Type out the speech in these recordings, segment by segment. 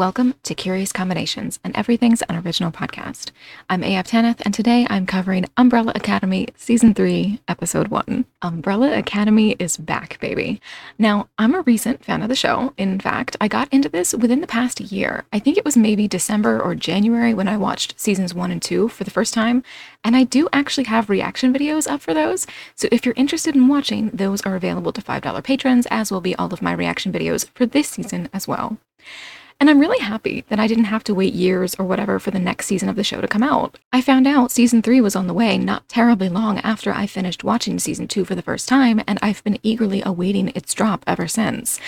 Welcome to Curious Combinations, and Everything's Unoriginal podcast. I'm AF Tanith, and today I'm covering Umbrella Academy Season 3, Episode 1. Umbrella Academy is back, baby. Now, I'm a recent fan of the show. In fact, I got into this within the past year. I think it was maybe December or January when I watched Seasons 1 and 2 for the first time, and I do actually have reaction videos up for those. So if you're interested in watching, those are available to $5 patrons, as will be all of my reaction videos for this season as well. And I'm really happy that I didn't have to wait years or whatever for the next season of the show to come out. I found out season 3 was on the way not terribly long after I finished watching season 2 for the first time, and I've been eagerly awaiting its drop ever since.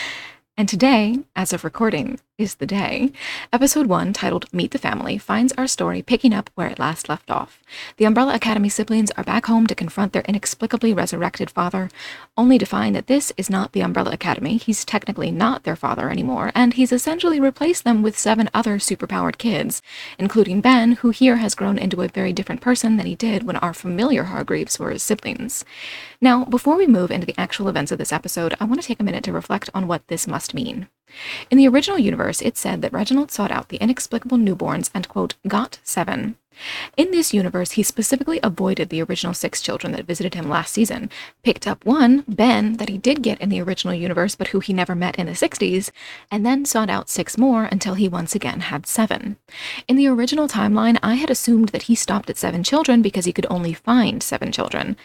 And today, as of recording, is the day. Episode 1, titled Meet the Family, finds our story picking up where it last left off. The Umbrella Academy siblings are back home to confront their inexplicably resurrected father, only to find that this is not the Umbrella Academy. He's technically not their father anymore, and he's essentially replaced them with seven other superpowered kids, including Ben, who here has grown into a very different person than he did when our familiar Hargreeves were his siblings. Now, before we move into the actual events of this episode, I want to take a minute to reflect on what this must mean. In the original universe, it said that Reginald sought out the inexplicable newborns and, quote, got seven. In this universe, he specifically avoided the original six children that visited him last season, picked up one, Ben, that he did get in the original universe but who he never met in the 60s, and then sought out six more until he once again had seven. In the original timeline, I had assumed that he stopped at seven children because he could only find seven children.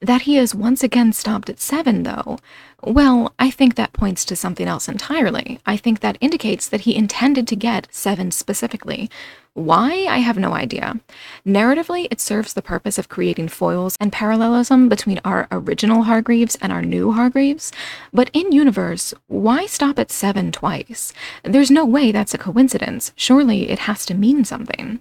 That he has once again stopped at seven, though, well, I think that points to something else entirely. I think that indicates that he intended to get seven specifically. Why? I have no idea. Narratively, it serves the purpose of creating foils and parallelism between our original Hargreeves and our new Hargreeves. But in universe, why stop at seven twice? There's no way that's a coincidence. Surely it has to mean something.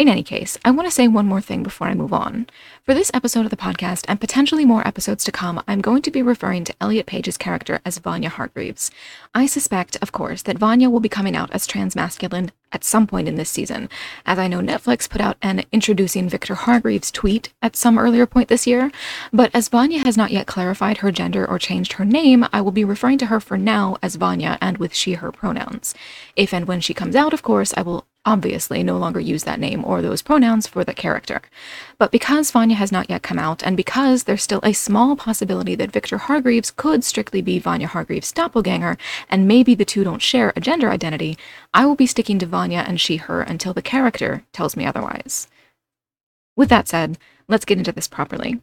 In any case, I want to say one more thing before I move on. For this episode of the podcast, and potentially more episodes to come, I'm going to be referring to Elliot Page's character as Vanya Hargreeves. I suspect, of course, that Vanya will be coming out as transmasculine at some point in this season, as I know Netflix put out an introducing Victor Hargreeves tweet at some earlier point this year, but as Vanya has not yet clarified her gender or changed her name, I will be referring to her for now as Vanya and with she, her pronouns. If and when she comes out, of course, I will obviously no longer use that name or those pronouns for the character. But because Vanya has not yet come out, and because there's still a small possibility that Victor Hargreeves could strictly be Vanya Hargreeves' doppelganger, and maybe the two don't share a gender identity, I will be sticking to Vanya and she, her until the character tells me otherwise. With that said, Let's get into this properly.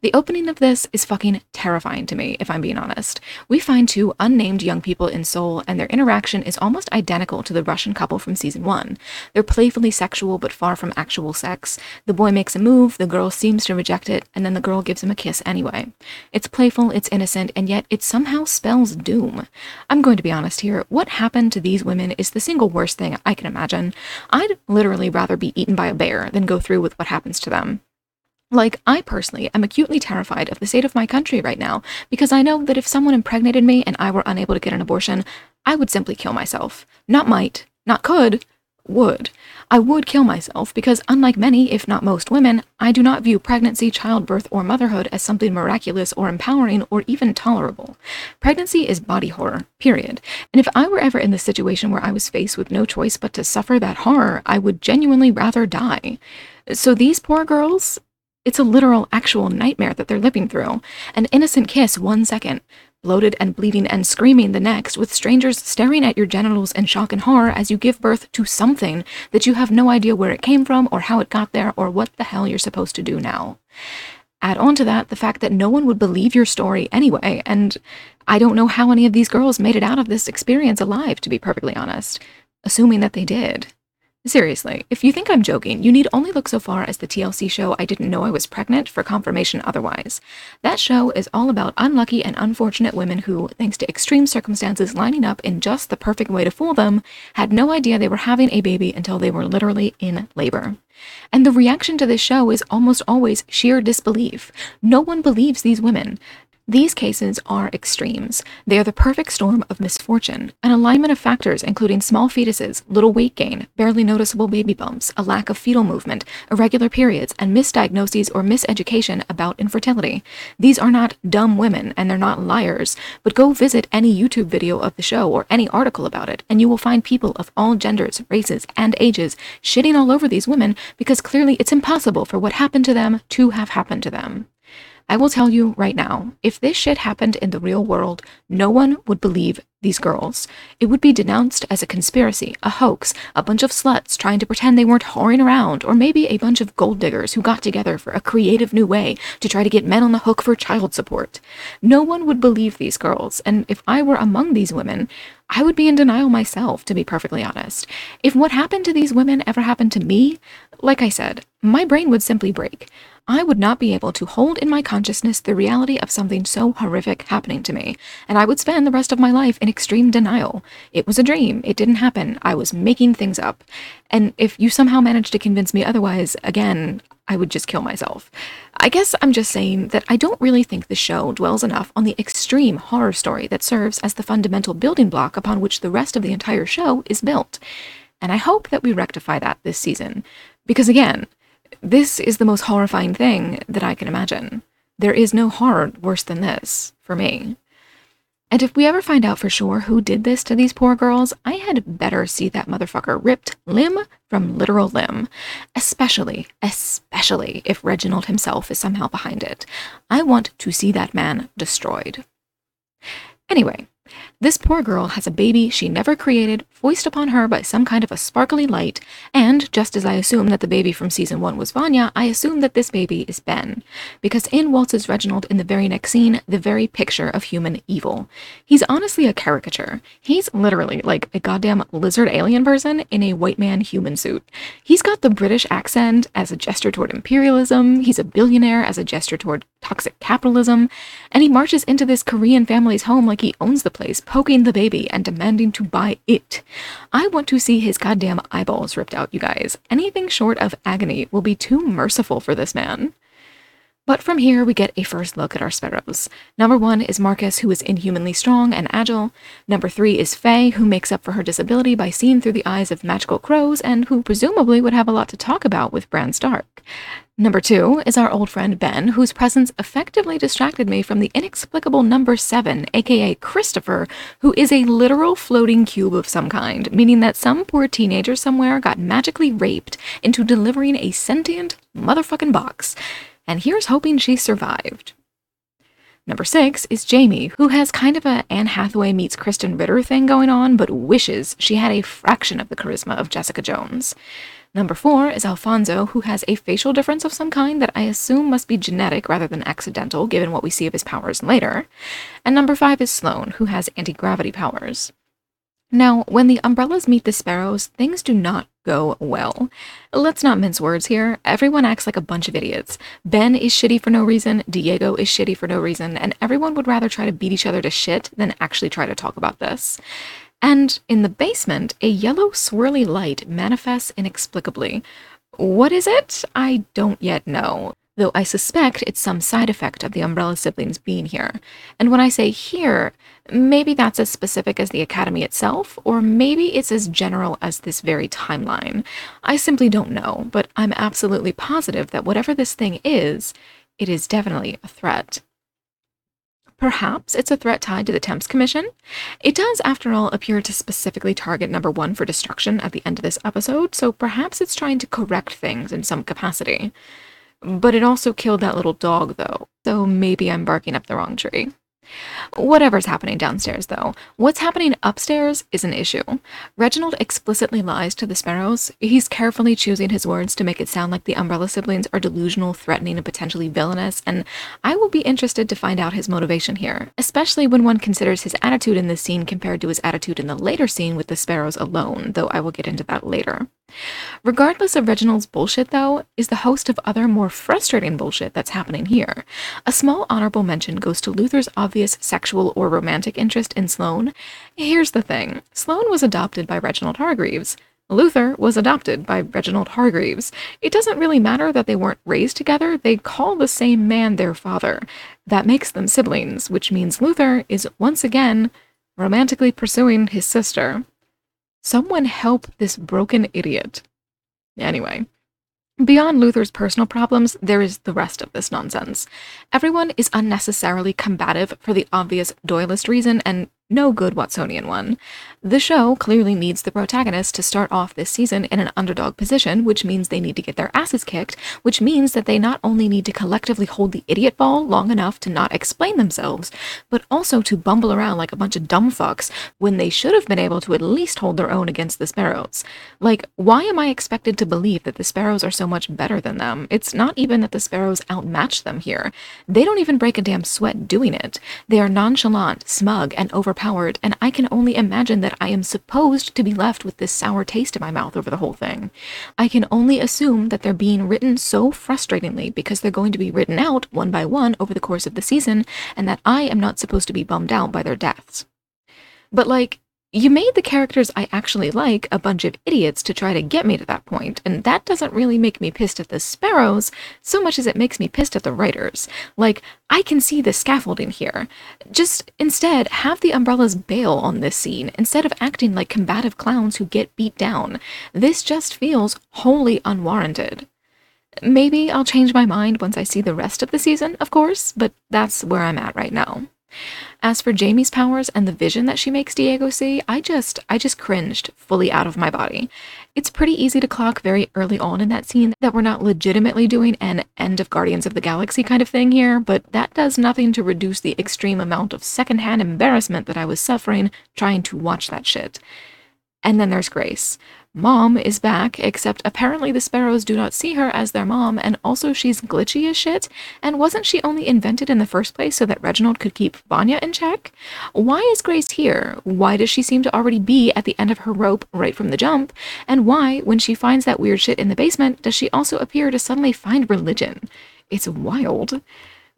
The opening of this is fucking terrifying to me, if I'm being honest. We find two unnamed young people in Seoul, and their interaction is almost identical to the Russian couple from season one. They're playfully sexual, but far from actual sex. The boy makes a move, the girl seems to reject it, and then the girl gives him a kiss anyway. It's playful, it's innocent, and yet it somehow spells doom. I'm going to be honest here. What happened to these women is the single worst thing I can imagine. I'd literally rather be eaten by a bear than go through with what happens to them. Like, I personally am acutely terrified of the state of my country right now because I know that if someone impregnated me and I were unable to get an abortion, I would simply kill myself. Not might, not could, would. I would kill myself because, unlike many, if not most women, I do not view pregnancy, childbirth, or motherhood as something miraculous or empowering or even tolerable. Pregnancy is body horror, period. And if I were ever in the situation where I was faced with no choice but to suffer that horror, I would genuinely rather die. So these poor girls, it's a literal, actual nightmare that they're living through. An innocent kiss one second, bloated and bleeding and screaming the next, with strangers staring at your genitals in shock and horror as you give birth to something that you have no idea where it came from or how it got there or what the hell you're supposed to do now. Add on to that the fact that no one would believe your story anyway, and I don't know how any of these girls made it out of this experience alive, to be perfectly honest, assuming that they did. Seriously, if you think I'm joking, you need only look so far as the TLC show I Didn't Know I Was Pregnant for confirmation otherwise. That show is all about unlucky and unfortunate women who, thanks to extreme circumstances lining up in just the perfect way to fool them, had no idea they were having a baby until they were literally in labor. And the reaction to this show is almost always sheer disbelief. No one believes these women. These cases are extremes. They are the perfect storm of misfortune, an alignment of factors including small fetuses, little weight gain, barely noticeable baby bumps, a lack of fetal movement, irregular periods, and misdiagnoses or miseducation about infertility. These are not dumb women and they're not liars, but go visit any YouTube video of the show or any article about it, and you will find people of all genders, races, and ages shitting all over these women because clearly it's impossible for what happened to them to have happened to them. I will tell you right now, if this shit happened in the real world, no one would believe these girls. It would be denounced as a conspiracy, a hoax, a bunch of sluts trying to pretend they weren't whoring around, or maybe a bunch of gold diggers who got together for a creative new way to try to get men on the hook for child support. No one would believe these girls, and if I were among these women, I would be in denial myself, to be perfectly honest. If what happened to these women ever happened to me, like I said, my brain would simply break. I would not be able to hold in my consciousness the reality of something so horrific happening to me, and I would spend the rest of my life in extreme denial. It was a dream. It didn't happen. I was making things up. And if you somehow managed to convince me otherwise, again, I would just kill myself. I guess I'm just saying that I don't really think the show dwells enough on the extreme horror story that serves as the fundamental building block upon which the rest of the entire show is built. And I hope that we rectify that this season. Because again, this is the most horrifying thing that I can imagine. There is no horror worse than this, for me. And if we ever find out for sure who did this to these poor girls, I had better see that motherfucker ripped limb from literal limb. Especially, especially if Reginald himself is somehow behind it. I want to see that man destroyed. Anyway, this poor girl has a baby she never created, foisted upon her by some kind of a sparkly light, and just as I assume that the baby from season 1 was Vanya, I assume that this baby is Ben. Because in waltzes Reginald in the very next scene, the very picture of human evil. He's honestly a caricature. He's literally like a goddamn lizard alien person in a white man human suit. He's got the British accent as a gesture toward imperialism, he's a billionaire as a gesture toward toxic capitalism, and he marches into this Korean family's home like he owns the place, poking the baby and demanding to buy it. I want to see his goddamn eyeballs ripped out, you guys. Anything short of agony will be too merciful for this man. But from here, we get a first look at our sparrows. Number one is Marcus, who is inhumanly strong and agile. Number three is Faye, who makes up for her disability by seeing through the eyes of magical crows and who presumably would have a lot to talk about with Bran Stark. Number two is our old friend Ben, whose presence effectively distracted me from the inexplicable number seven, aka Christopher, who is a literal floating cube of some kind, meaning that some poor teenager somewhere got magically raped into delivering a sentient motherfucking box and here's hoping she survived. Number six is Jamie, who has kind of a Anne Hathaway meets Krysten Ritter thing going on, but wishes she had a fraction of the charisma of Jessica Jones. Number four is Alfonso, who has a facial difference of some kind that I assume must be genetic rather than accidental, given what we see of his powers later. And number five is Sloane, who has anti gravity powers. Now, when the umbrellas meet the sparrows, things do not go well. Let's not mince words here. Everyone acts like a bunch of idiots. Ben is shitty for no reason, Diego is shitty for no reason, and everyone would rather try to beat each other to shit than actually try to talk about this. And in the basement, a yellow swirly light manifests inexplicably. What is it? I don't yet know though I suspect it's some side effect of the Umbrella siblings being here. And when I say here, maybe that's as specific as the Academy itself, or maybe it's as general as this very timeline. I simply don't know, but I'm absolutely positive that whatever this thing is, it is definitely a threat. Perhaps it's a threat tied to the Temps Commission. It does, after all, appear to specifically target number one for destruction at the end of this episode, so perhaps it's trying to correct things in some capacity. But it also killed that little dog, though, so maybe I'm barking up the wrong tree. Whatever's happening downstairs, though, what's happening upstairs is an issue. Reginald explicitly lies to the sparrows. He's carefully choosing his words to make it sound like the Umbrella siblings are delusional, threatening, and potentially villainous, and I will be interested to find out his motivation here, especially when one considers his attitude in this scene compared to his attitude in the later scene with the sparrows alone, though I will get into that later. Regardless of Reginald's bullshit, though, is the host of other more frustrating bullshit that's happening here. A small honorable mention goes to Luther's obvious sexual or romantic interest in Sloane. Here's the thing Sloane was adopted by Reginald Hargreeves. Luther was adopted by Reginald Hargreeves. It doesn't really matter that they weren't raised together, they call the same man their father. That makes them siblings, which means Luther is once again romantically pursuing his sister. Someone help this broken idiot. Anyway, Beyond Luther's personal problems, there is the rest of this nonsense. Everyone is unnecessarily combative for the obvious Doyleist reason, and no good Watsonian one. The show clearly needs the protagonist to start off this season in an underdog position, which means they need to get their asses kicked, which means that they not only need to collectively hold the idiot ball long enough to not explain themselves, but also to bumble around like a bunch of dumb fucks when they should have been able to at least hold their own against the sparrows. Like, why am I expected to believe that the sparrows are so much better than them? It's not even that the sparrows outmatch them here. They don't even break a damn sweat doing it. They are nonchalant, smug, and over overpowered, and I can only imagine that I am supposed to be left with this sour taste in my mouth over the whole thing. I can only assume that they're being written so frustratingly because they're going to be written out one by one over the course of the season, and that I am not supposed to be bummed out by their deaths. But like, you made the characters I actually like a bunch of idiots to try to get me to that point, and that doesn't really make me pissed at the sparrows so much as it makes me pissed at the writers. Like, I can see the scaffolding here. Just instead, have the umbrellas bail on this scene instead of acting like combative clowns who get beat down. This just feels wholly unwarranted. Maybe I'll change my mind once I see the rest of the season, of course, but that's where I'm at right now. As for Jamie's powers and the vision that she makes Diego see, I just I just cringed fully out of my body. It's pretty easy to clock very early on in that scene that we're not legitimately doing an end of Guardians of the Galaxy kind of thing here, but that does nothing to reduce the extreme amount of secondhand embarrassment that I was suffering trying to watch that shit. And then there's Grace. Mom is back, except apparently the sparrows do not see her as their mom, and also she's glitchy as shit. And wasn't she only invented in the first place so that Reginald could keep Vanya in check? Why is Grace here? Why does she seem to already be at the end of her rope right from the jump? And why, when she finds that weird shit in the basement, does she also appear to suddenly find religion? It's wild.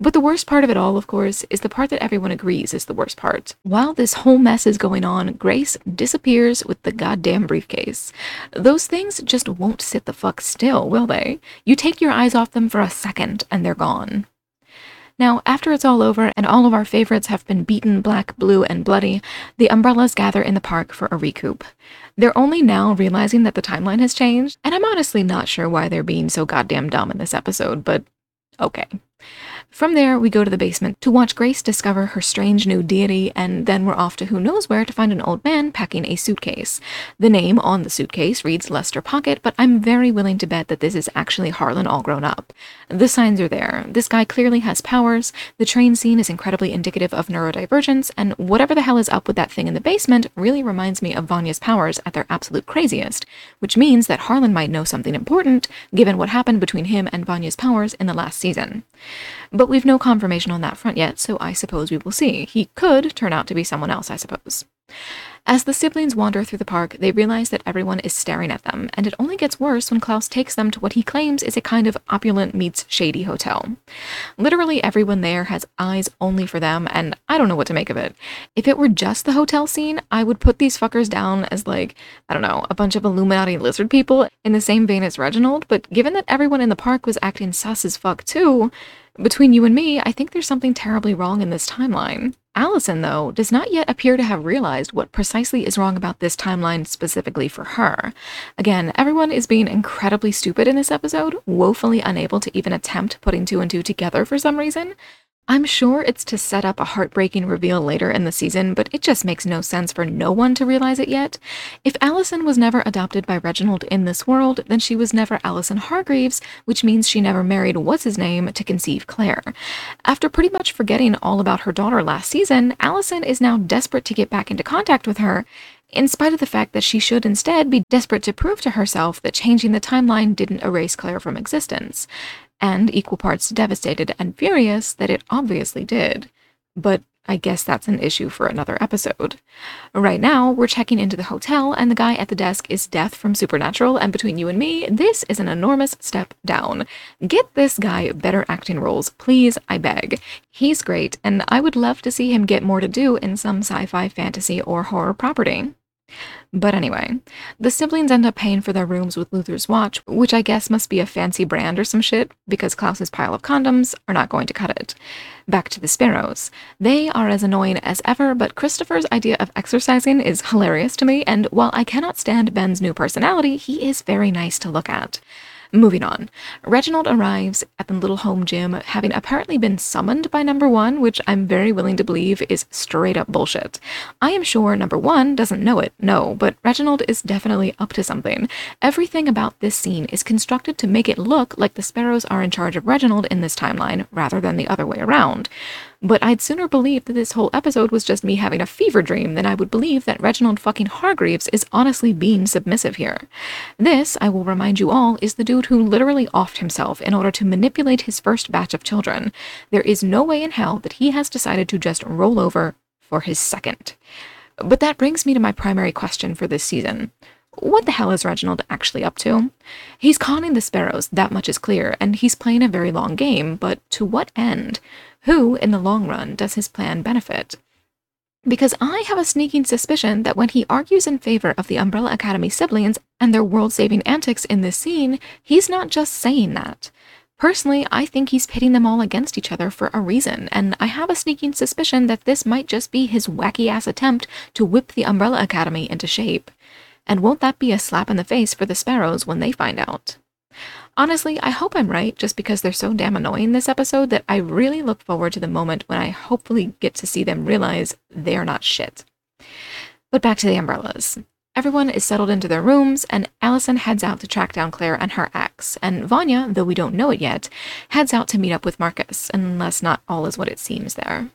But the worst part of it all, of course, is the part that everyone agrees is the worst part. While this whole mess is going on, Grace disappears with the goddamn briefcase. Those things just won't sit the fuck still, will they? You take your eyes off them for a second and they're gone. Now, after it's all over and all of our favorites have been beaten black, blue, and bloody, the umbrellas gather in the park for a recoup. They're only now realizing that the timeline has changed, and I'm honestly not sure why they're being so goddamn dumb in this episode, but okay. From there, we go to the basement to watch Grace discover her strange new deity, and then we're off to who knows where to find an old man packing a suitcase. The name on the suitcase reads Lester Pocket, but I'm very willing to bet that this is actually Harlan all grown up. The signs are there. This guy clearly has powers, the train scene is incredibly indicative of neurodivergence, and whatever the hell is up with that thing in the basement really reminds me of Vanya's powers at their absolute craziest, which means that Harlan might know something important, given what happened between him and Vanya's powers in the last season. But we've no confirmation on that front yet, so I suppose we will see. He could turn out to be someone else, I suppose. As the siblings wander through the park, they realize that everyone is staring at them, and it only gets worse when Klaus takes them to what he claims is a kind of opulent meets shady hotel. Literally everyone there has eyes only for them, and I don't know what to make of it. If it were just the hotel scene, I would put these fuckers down as like, I don't know, a bunch of Illuminati lizard people in the same vein as Reginald, but given that everyone in the park was acting sus as fuck too, between you and me, I think there's something terribly wrong in this timeline. Allison, though, does not yet appear to have realized what precisely is wrong about this timeline specifically for her. Again, everyone is being incredibly stupid in this episode, woefully unable to even attempt putting two and two together for some reason, I'm sure it's to set up a heartbreaking reveal later in the season, but it just makes no sense for no one to realize it yet. If Allison was never adopted by Reginald in this world, then she was never Allison Hargreeves, which means she never married what's his name to conceive Claire. After pretty much forgetting all about her daughter last season, Allison is now desperate to get back into contact with her, in spite of the fact that she should instead be desperate to prove to herself that changing the timeline didn't erase Claire from existence and equal parts devastated and furious that it obviously did. But I guess that's an issue for another episode. Right now, we're checking into the hotel, and the guy at the desk is Death from Supernatural, and between you and me, this is an enormous step down. Get this guy better acting roles, please, I beg. He's great, and I would love to see him get more to do in some sci fi, fantasy, or horror property. But anyway, the siblings end up paying for their rooms with Luther's watch, which I guess must be a fancy brand or some shit, because Klaus's pile of condoms are not going to cut it. Back to the sparrows. They are as annoying as ever, but Christopher's idea of exercising is hilarious to me, and while I cannot stand Ben's new personality, he is very nice to look at. Moving on. Reginald arrives at the little home gym having apparently been summoned by number one, which I'm very willing to believe is straight up bullshit. I am sure number one doesn't know it, no, but Reginald is definitely up to something. Everything about this scene is constructed to make it look like the sparrows are in charge of Reginald in this timeline rather than the other way around. But I'd sooner believe that this whole episode was just me having a fever dream than I would believe that Reginald fucking Hargreeves is honestly being submissive here. This, I will remind you all, is the dude who literally offed himself in order to manipulate his first batch of children. There is no way in hell that he has decided to just roll over for his second. But that brings me to my primary question for this season. What the hell is Reginald actually up to? He's conning the sparrows, that much is clear, and he's playing a very long game, but to what end? Who, in the long run, does his plan benefit? Because I have a sneaking suspicion that when he argues in favor of the Umbrella Academy siblings and their world saving antics in this scene, he's not just saying that. Personally, I think he's pitting them all against each other for a reason, and I have a sneaking suspicion that this might just be his wacky ass attempt to whip the Umbrella Academy into shape. And won't that be a slap in the face for the Sparrows when they find out? Honestly, I hope I'm right just because they're so damn annoying this episode that I really look forward to the moment when I hopefully get to see them realize they're not shit. But back to the umbrellas. Everyone is settled into their rooms, and Allison heads out to track down Claire and her ex. And Vanya, though we don't know it yet, heads out to meet up with Marcus, unless not all is what it seems there.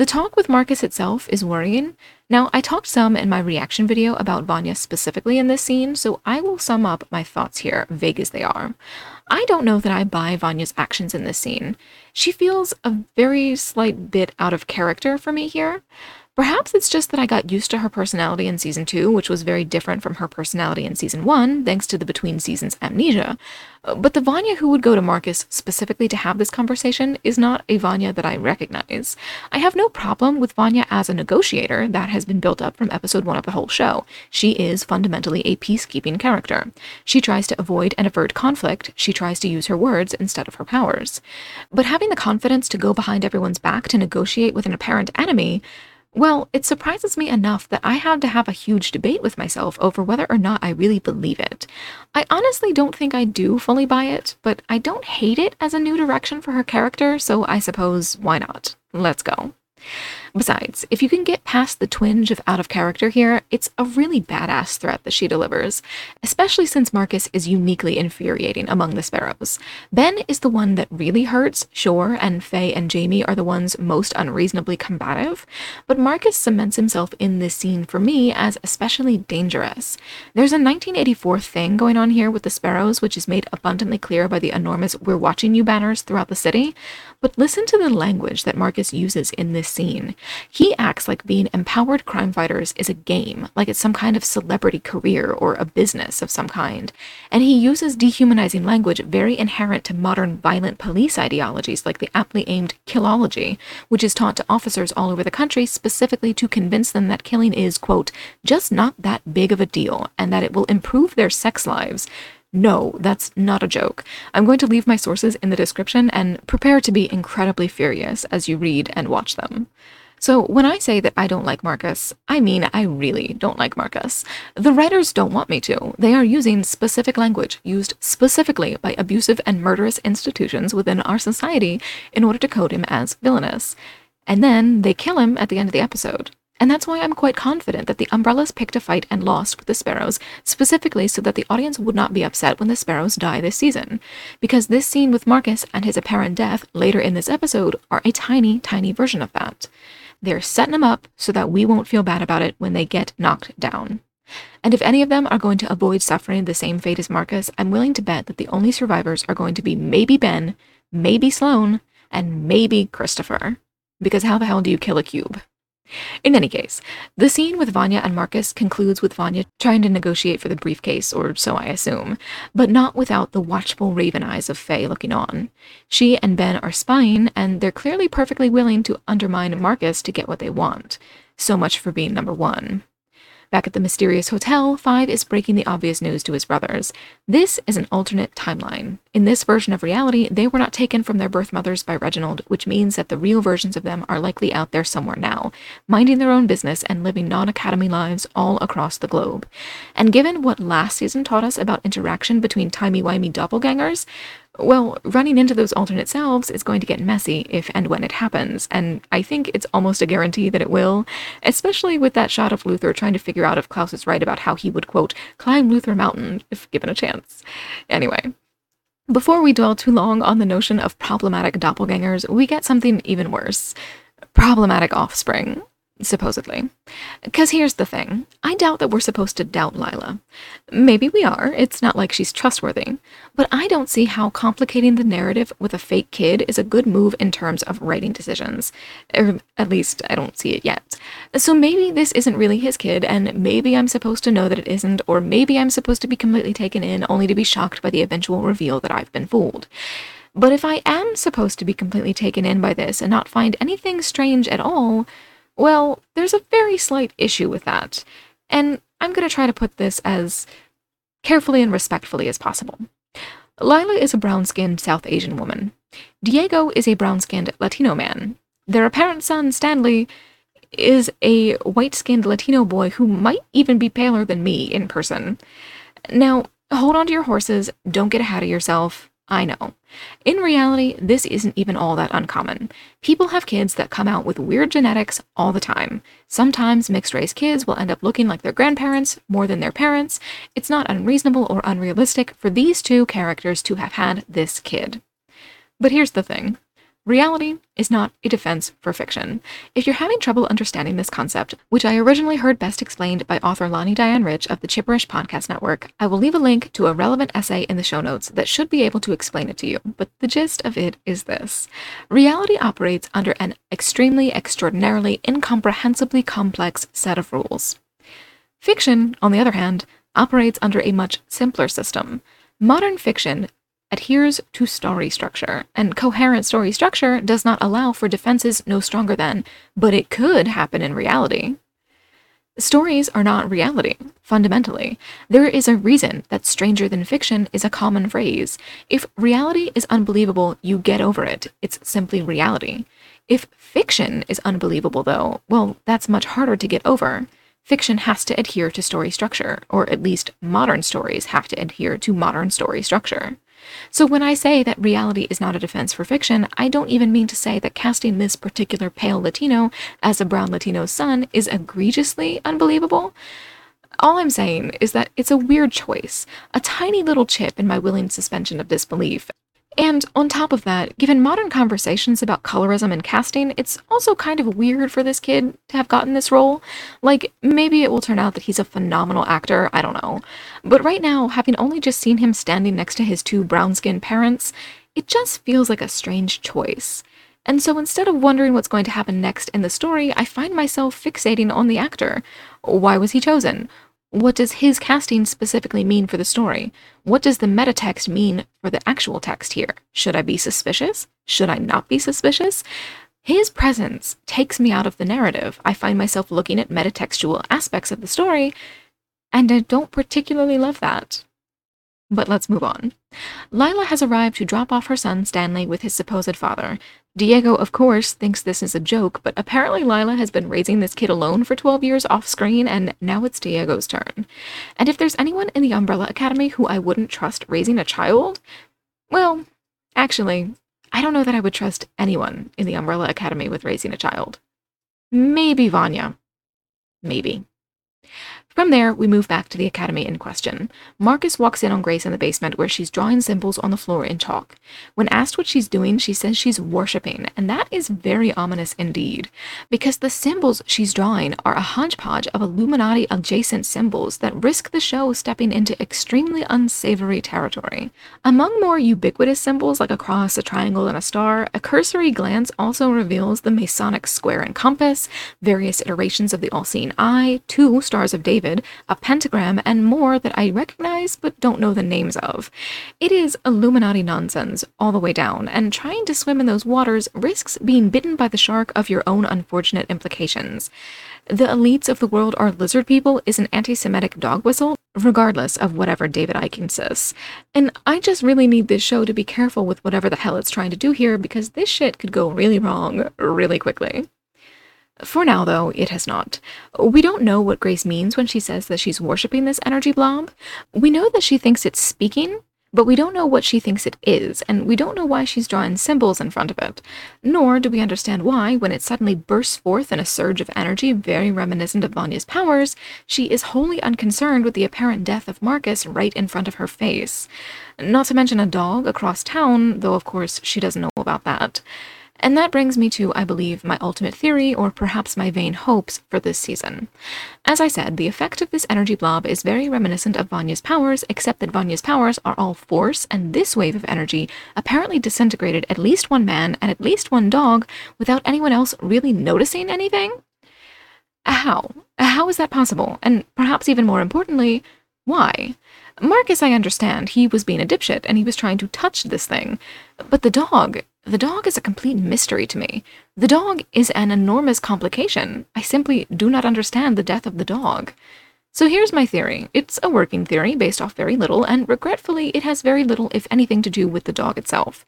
The talk with Marcus itself is worrying. Now, I talked some in my reaction video about Vanya specifically in this scene, so I will sum up my thoughts here, vague as they are. I don't know that I buy Vanya's actions in this scene. She feels a very slight bit out of character for me here. Perhaps it's just that I got used to her personality in season 2, which was very different from her personality in season 1, thanks to the between seasons amnesia. Uh, but the Vanya who would go to Marcus specifically to have this conversation is not a Vanya that I recognize. I have no problem with Vanya as a negotiator that has been built up from episode 1 of the whole show. She is fundamentally a peacekeeping character. She tries to avoid and avert conflict, she tries to use her words instead of her powers. But having the confidence to go behind everyone's back to negotiate with an apparent enemy, well, it surprises me enough that I had to have a huge debate with myself over whether or not I really believe it. I honestly don't think I do fully buy it, but I don't hate it as a new direction for her character, so I suppose why not? Let's go. Besides, if you can get past the twinge of out of character here, it's a really badass threat that she delivers, especially since Marcus is uniquely infuriating among the sparrows. Ben is the one that really hurts, sure, and Faye and Jamie are the ones most unreasonably combative, but Marcus cements himself in this scene for me as especially dangerous. There's a 1984 thing going on here with the sparrows, which is made abundantly clear by the enormous We're Watching You banners throughout the city, but listen to the language that Marcus uses in this scene. He acts like being empowered crime fighters is a game, like it's some kind of celebrity career or a business of some kind. And he uses dehumanizing language very inherent to modern violent police ideologies like the aptly aimed killology, which is taught to officers all over the country specifically to convince them that killing is, quote, just not that big of a deal and that it will improve their sex lives. No, that's not a joke. I'm going to leave my sources in the description and prepare to be incredibly furious as you read and watch them. So when I say that I don't like Marcus, I mean I really don't like Marcus. The writers don't want me to. They are using specific language used specifically by abusive and murderous institutions within our society in order to code him as villainous. And then they kill him at the end of the episode. And that's why I'm quite confident that the Umbrellas picked a fight and lost with the Sparrows, specifically so that the audience would not be upset when the Sparrows die this season. Because this scene with Marcus and his apparent death later in this episode are a tiny, tiny version of that. They're setting them up so that we won't feel bad about it when they get knocked down. And if any of them are going to avoid suffering the same fate as Marcus, I'm willing to bet that the only survivors are going to be maybe Ben, maybe Sloane, and maybe Christopher. Because how the hell do you kill a cube? In any case, the scene with Vanya and Marcus concludes with Vanya trying to negotiate for the briefcase, or so I assume, but not without the watchful raven eyes of Faye looking on. She and Ben are spying, and they're clearly perfectly willing to undermine Marcus to get what they want. So much for being number one. Back at the mysterious hotel, Five is breaking the obvious news to his brothers. This is an alternate timeline. In this version of reality, they were not taken from their birth mothers by Reginald, which means that the real versions of them are likely out there somewhere now, minding their own business and living non academy lives all across the globe. And given what last season taught us about interaction between timey-wimey doppelgangers, well, running into those alternate selves is going to get messy if and when it happens, and I think it's almost a guarantee that it will, especially with that shot of Luther trying to figure out if Klaus is right about how he would, quote, climb Luther Mountain if given a chance. Anyway, before we dwell too long on the notion of problematic doppelgangers, we get something even worse problematic offspring supposedly. Because here's the thing I doubt that we're supposed to doubt Lila. Maybe we are, it's not like she's trustworthy, but I don't see how complicating the narrative with a fake kid is a good move in terms of writing decisions. Or at least I don't see it yet. So maybe this isn't really his kid, and maybe I'm supposed to know that it isn't, or maybe I'm supposed to be completely taken in only to be shocked by the eventual reveal that I've been fooled. But if I am supposed to be completely taken in by this and not find anything strange at all, well, there's a very slight issue with that, and I'm going to try to put this as carefully and respectfully as possible. Lila is a brown skinned South Asian woman. Diego is a brown skinned Latino man. Their apparent son, Stanley, is a white skinned Latino boy who might even be paler than me in person. Now, hold on to your horses, don't get ahead of yourself. I know. In reality, this isn't even all that uncommon. People have kids that come out with weird genetics all the time. Sometimes mixed race kids will end up looking like their grandparents more than their parents. It's not unreasonable or unrealistic for these two characters to have had this kid. But here's the thing Reality is not a defense for fiction. If you're having trouble understanding this concept, which I originally heard best explained by author Lani Diane Rich of the Chipperish Podcast Network, I will leave a link to a relevant essay in the show notes that should be able to explain it to you. But the gist of it is this reality operates under an extremely, extraordinarily, incomprehensibly complex set of rules. Fiction, on the other hand, operates under a much simpler system. Modern fiction adheres to story structure, and coherent story structure does not allow for defenses no stronger than, but it could happen in reality. Stories are not reality, fundamentally. There is a reason that stranger than fiction is a common phrase. If reality is unbelievable, you get over it. It's simply reality. If fiction is unbelievable, though, well, that's much harder to get over. Fiction has to adhere to story structure, or at least modern stories have to adhere to modern story structure. So when I say that reality is not a defense for fiction, I don't even mean to say that casting this particular pale Latino as a brown Latino's son is egregiously unbelievable. All I'm saying is that it's a weird choice, a tiny little chip in my willing suspension of disbelief, and on top of that, given modern conversations about colorism and casting, it's also kind of weird for this kid to have gotten this role. Like, maybe it will turn out that he's a phenomenal actor, I don't know. But right now, having only just seen him standing next to his two brown skinned parents, it just feels like a strange choice. And so instead of wondering what's going to happen next in the story, I find myself fixating on the actor. Why was he chosen? What does his casting specifically mean for the story? What does the meta text mean for the actual text here? Should I be suspicious? Should I not be suspicious? His presence takes me out of the narrative. I find myself looking at metatextual aspects of the story, and I don't particularly love that. But let's move on. Lila has arrived to drop off her son Stanley with his supposed father. Diego, of course, thinks this is a joke, but apparently Lila has been raising this kid alone for 12 years off screen, and now it's Diego's turn. And if there's anyone in the Umbrella Academy who I wouldn't trust raising a child, well, actually, I don't know that I would trust anyone in the Umbrella Academy with raising a child. Maybe Vanya. Maybe. From there, we move back to the academy in question. Marcus walks in on Grace in the basement where she's drawing symbols on the floor in chalk. When asked what she's doing, she says she's worshipping, and that is very ominous indeed, because the symbols she's drawing are a hodgepodge of Illuminati adjacent symbols that risk the show stepping into extremely unsavory territory. Among more ubiquitous symbols like a cross, a triangle, and a star, a cursory glance also reveals the Masonic square and compass, various iterations of the all seeing eye, two stars of David David, a pentagram, and more that I recognize but don't know the names of. It is Illuminati nonsense all the way down, and trying to swim in those waters risks being bitten by the shark of your own unfortunate implications. The elites of the world are lizard people is an anti Semitic dog whistle, regardless of whatever David Icke insists. And I just really need this show to be careful with whatever the hell it's trying to do here because this shit could go really wrong really quickly. For now, though, it has not. We don't know what Grace means when she says that she's worshipping this energy blob. We know that she thinks it's speaking, but we don't know what she thinks it is, and we don't know why she's drawing symbols in front of it. Nor do we understand why, when it suddenly bursts forth in a surge of energy very reminiscent of Vanya's powers, she is wholly unconcerned with the apparent death of Marcus right in front of her face. Not to mention a dog across town, though of course she doesn't know about that. And that brings me to, I believe, my ultimate theory, or perhaps my vain hopes, for this season. As I said, the effect of this energy blob is very reminiscent of Vanya's powers, except that Vanya's powers are all force, and this wave of energy apparently disintegrated at least one man and at least one dog without anyone else really noticing anything? How? How is that possible? And perhaps even more importantly, why? Marcus, I understand, he was being a dipshit and he was trying to touch this thing. But the dog, the dog is a complete mystery to me. The dog is an enormous complication. I simply do not understand the death of the dog. So here's my theory. It's a working theory based off very little, and regretfully, it has very little, if anything, to do with the dog itself.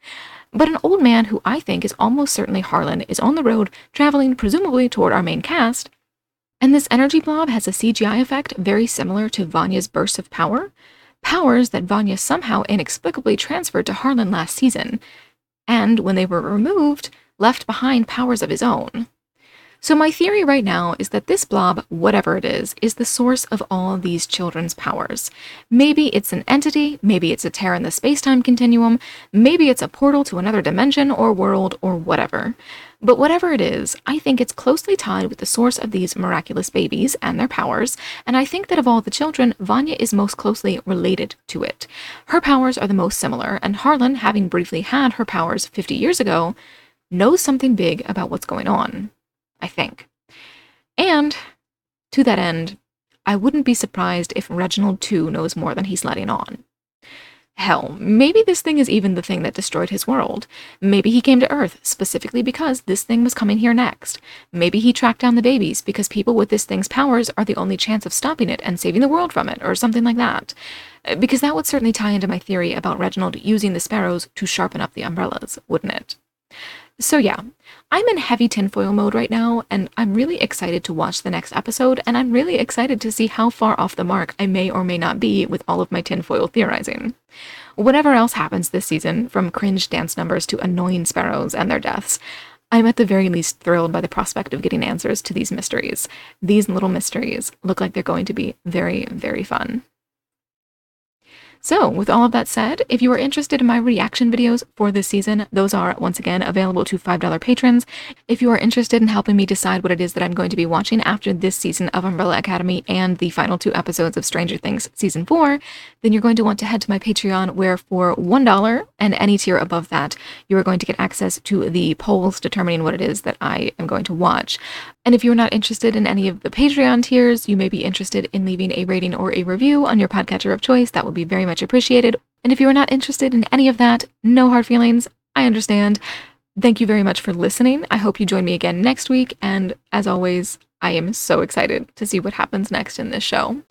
But an old man who I think is almost certainly Harlan is on the road, traveling presumably toward our main cast, and this energy blob has a CGI effect very similar to Vanya's bursts of power, powers that Vanya somehow inexplicably transferred to Harlan last season and when they were removed, left behind powers of his own. So, my theory right now is that this blob, whatever it is, is the source of all these children's powers. Maybe it's an entity, maybe it's a tear in the space time continuum, maybe it's a portal to another dimension or world or whatever. But whatever it is, I think it's closely tied with the source of these miraculous babies and their powers, and I think that of all the children, Vanya is most closely related to it. Her powers are the most similar, and Harlan, having briefly had her powers 50 years ago, knows something big about what's going on. I think. And to that end, I wouldn't be surprised if Reginald too knows more than he's letting on. Hell, maybe this thing is even the thing that destroyed his world. Maybe he came to Earth specifically because this thing was coming here next. Maybe he tracked down the babies because people with this thing's powers are the only chance of stopping it and saving the world from it, or something like that. Uh, because that would certainly tie into my theory about Reginald using the sparrows to sharpen up the umbrellas, wouldn't it? So, yeah, I'm in heavy tinfoil mode right now, and I'm really excited to watch the next episode, and I'm really excited to see how far off the mark I may or may not be with all of my tinfoil theorizing. Whatever else happens this season, from cringe dance numbers to annoying sparrows and their deaths, I'm at the very least thrilled by the prospect of getting answers to these mysteries. These little mysteries look like they're going to be very, very fun. So, with all of that said, if you are interested in my reaction videos for this season, those are once again available to $5 patrons. If you are interested in helping me decide what it is that I'm going to be watching after this season of Umbrella Academy and the final two episodes of Stranger Things season 4, then you're going to want to head to my Patreon where for $1 and any tier above that, you are going to get access to the polls determining what it is that I am going to watch. And if you're not interested in any of the Patreon tiers, you may be interested in leaving a rating or a review on your podcatcher of choice. That would be very much appreciated. And if you are not interested in any of that, no hard feelings. I understand. Thank you very much for listening. I hope you join me again next week. And as always, I am so excited to see what happens next in this show.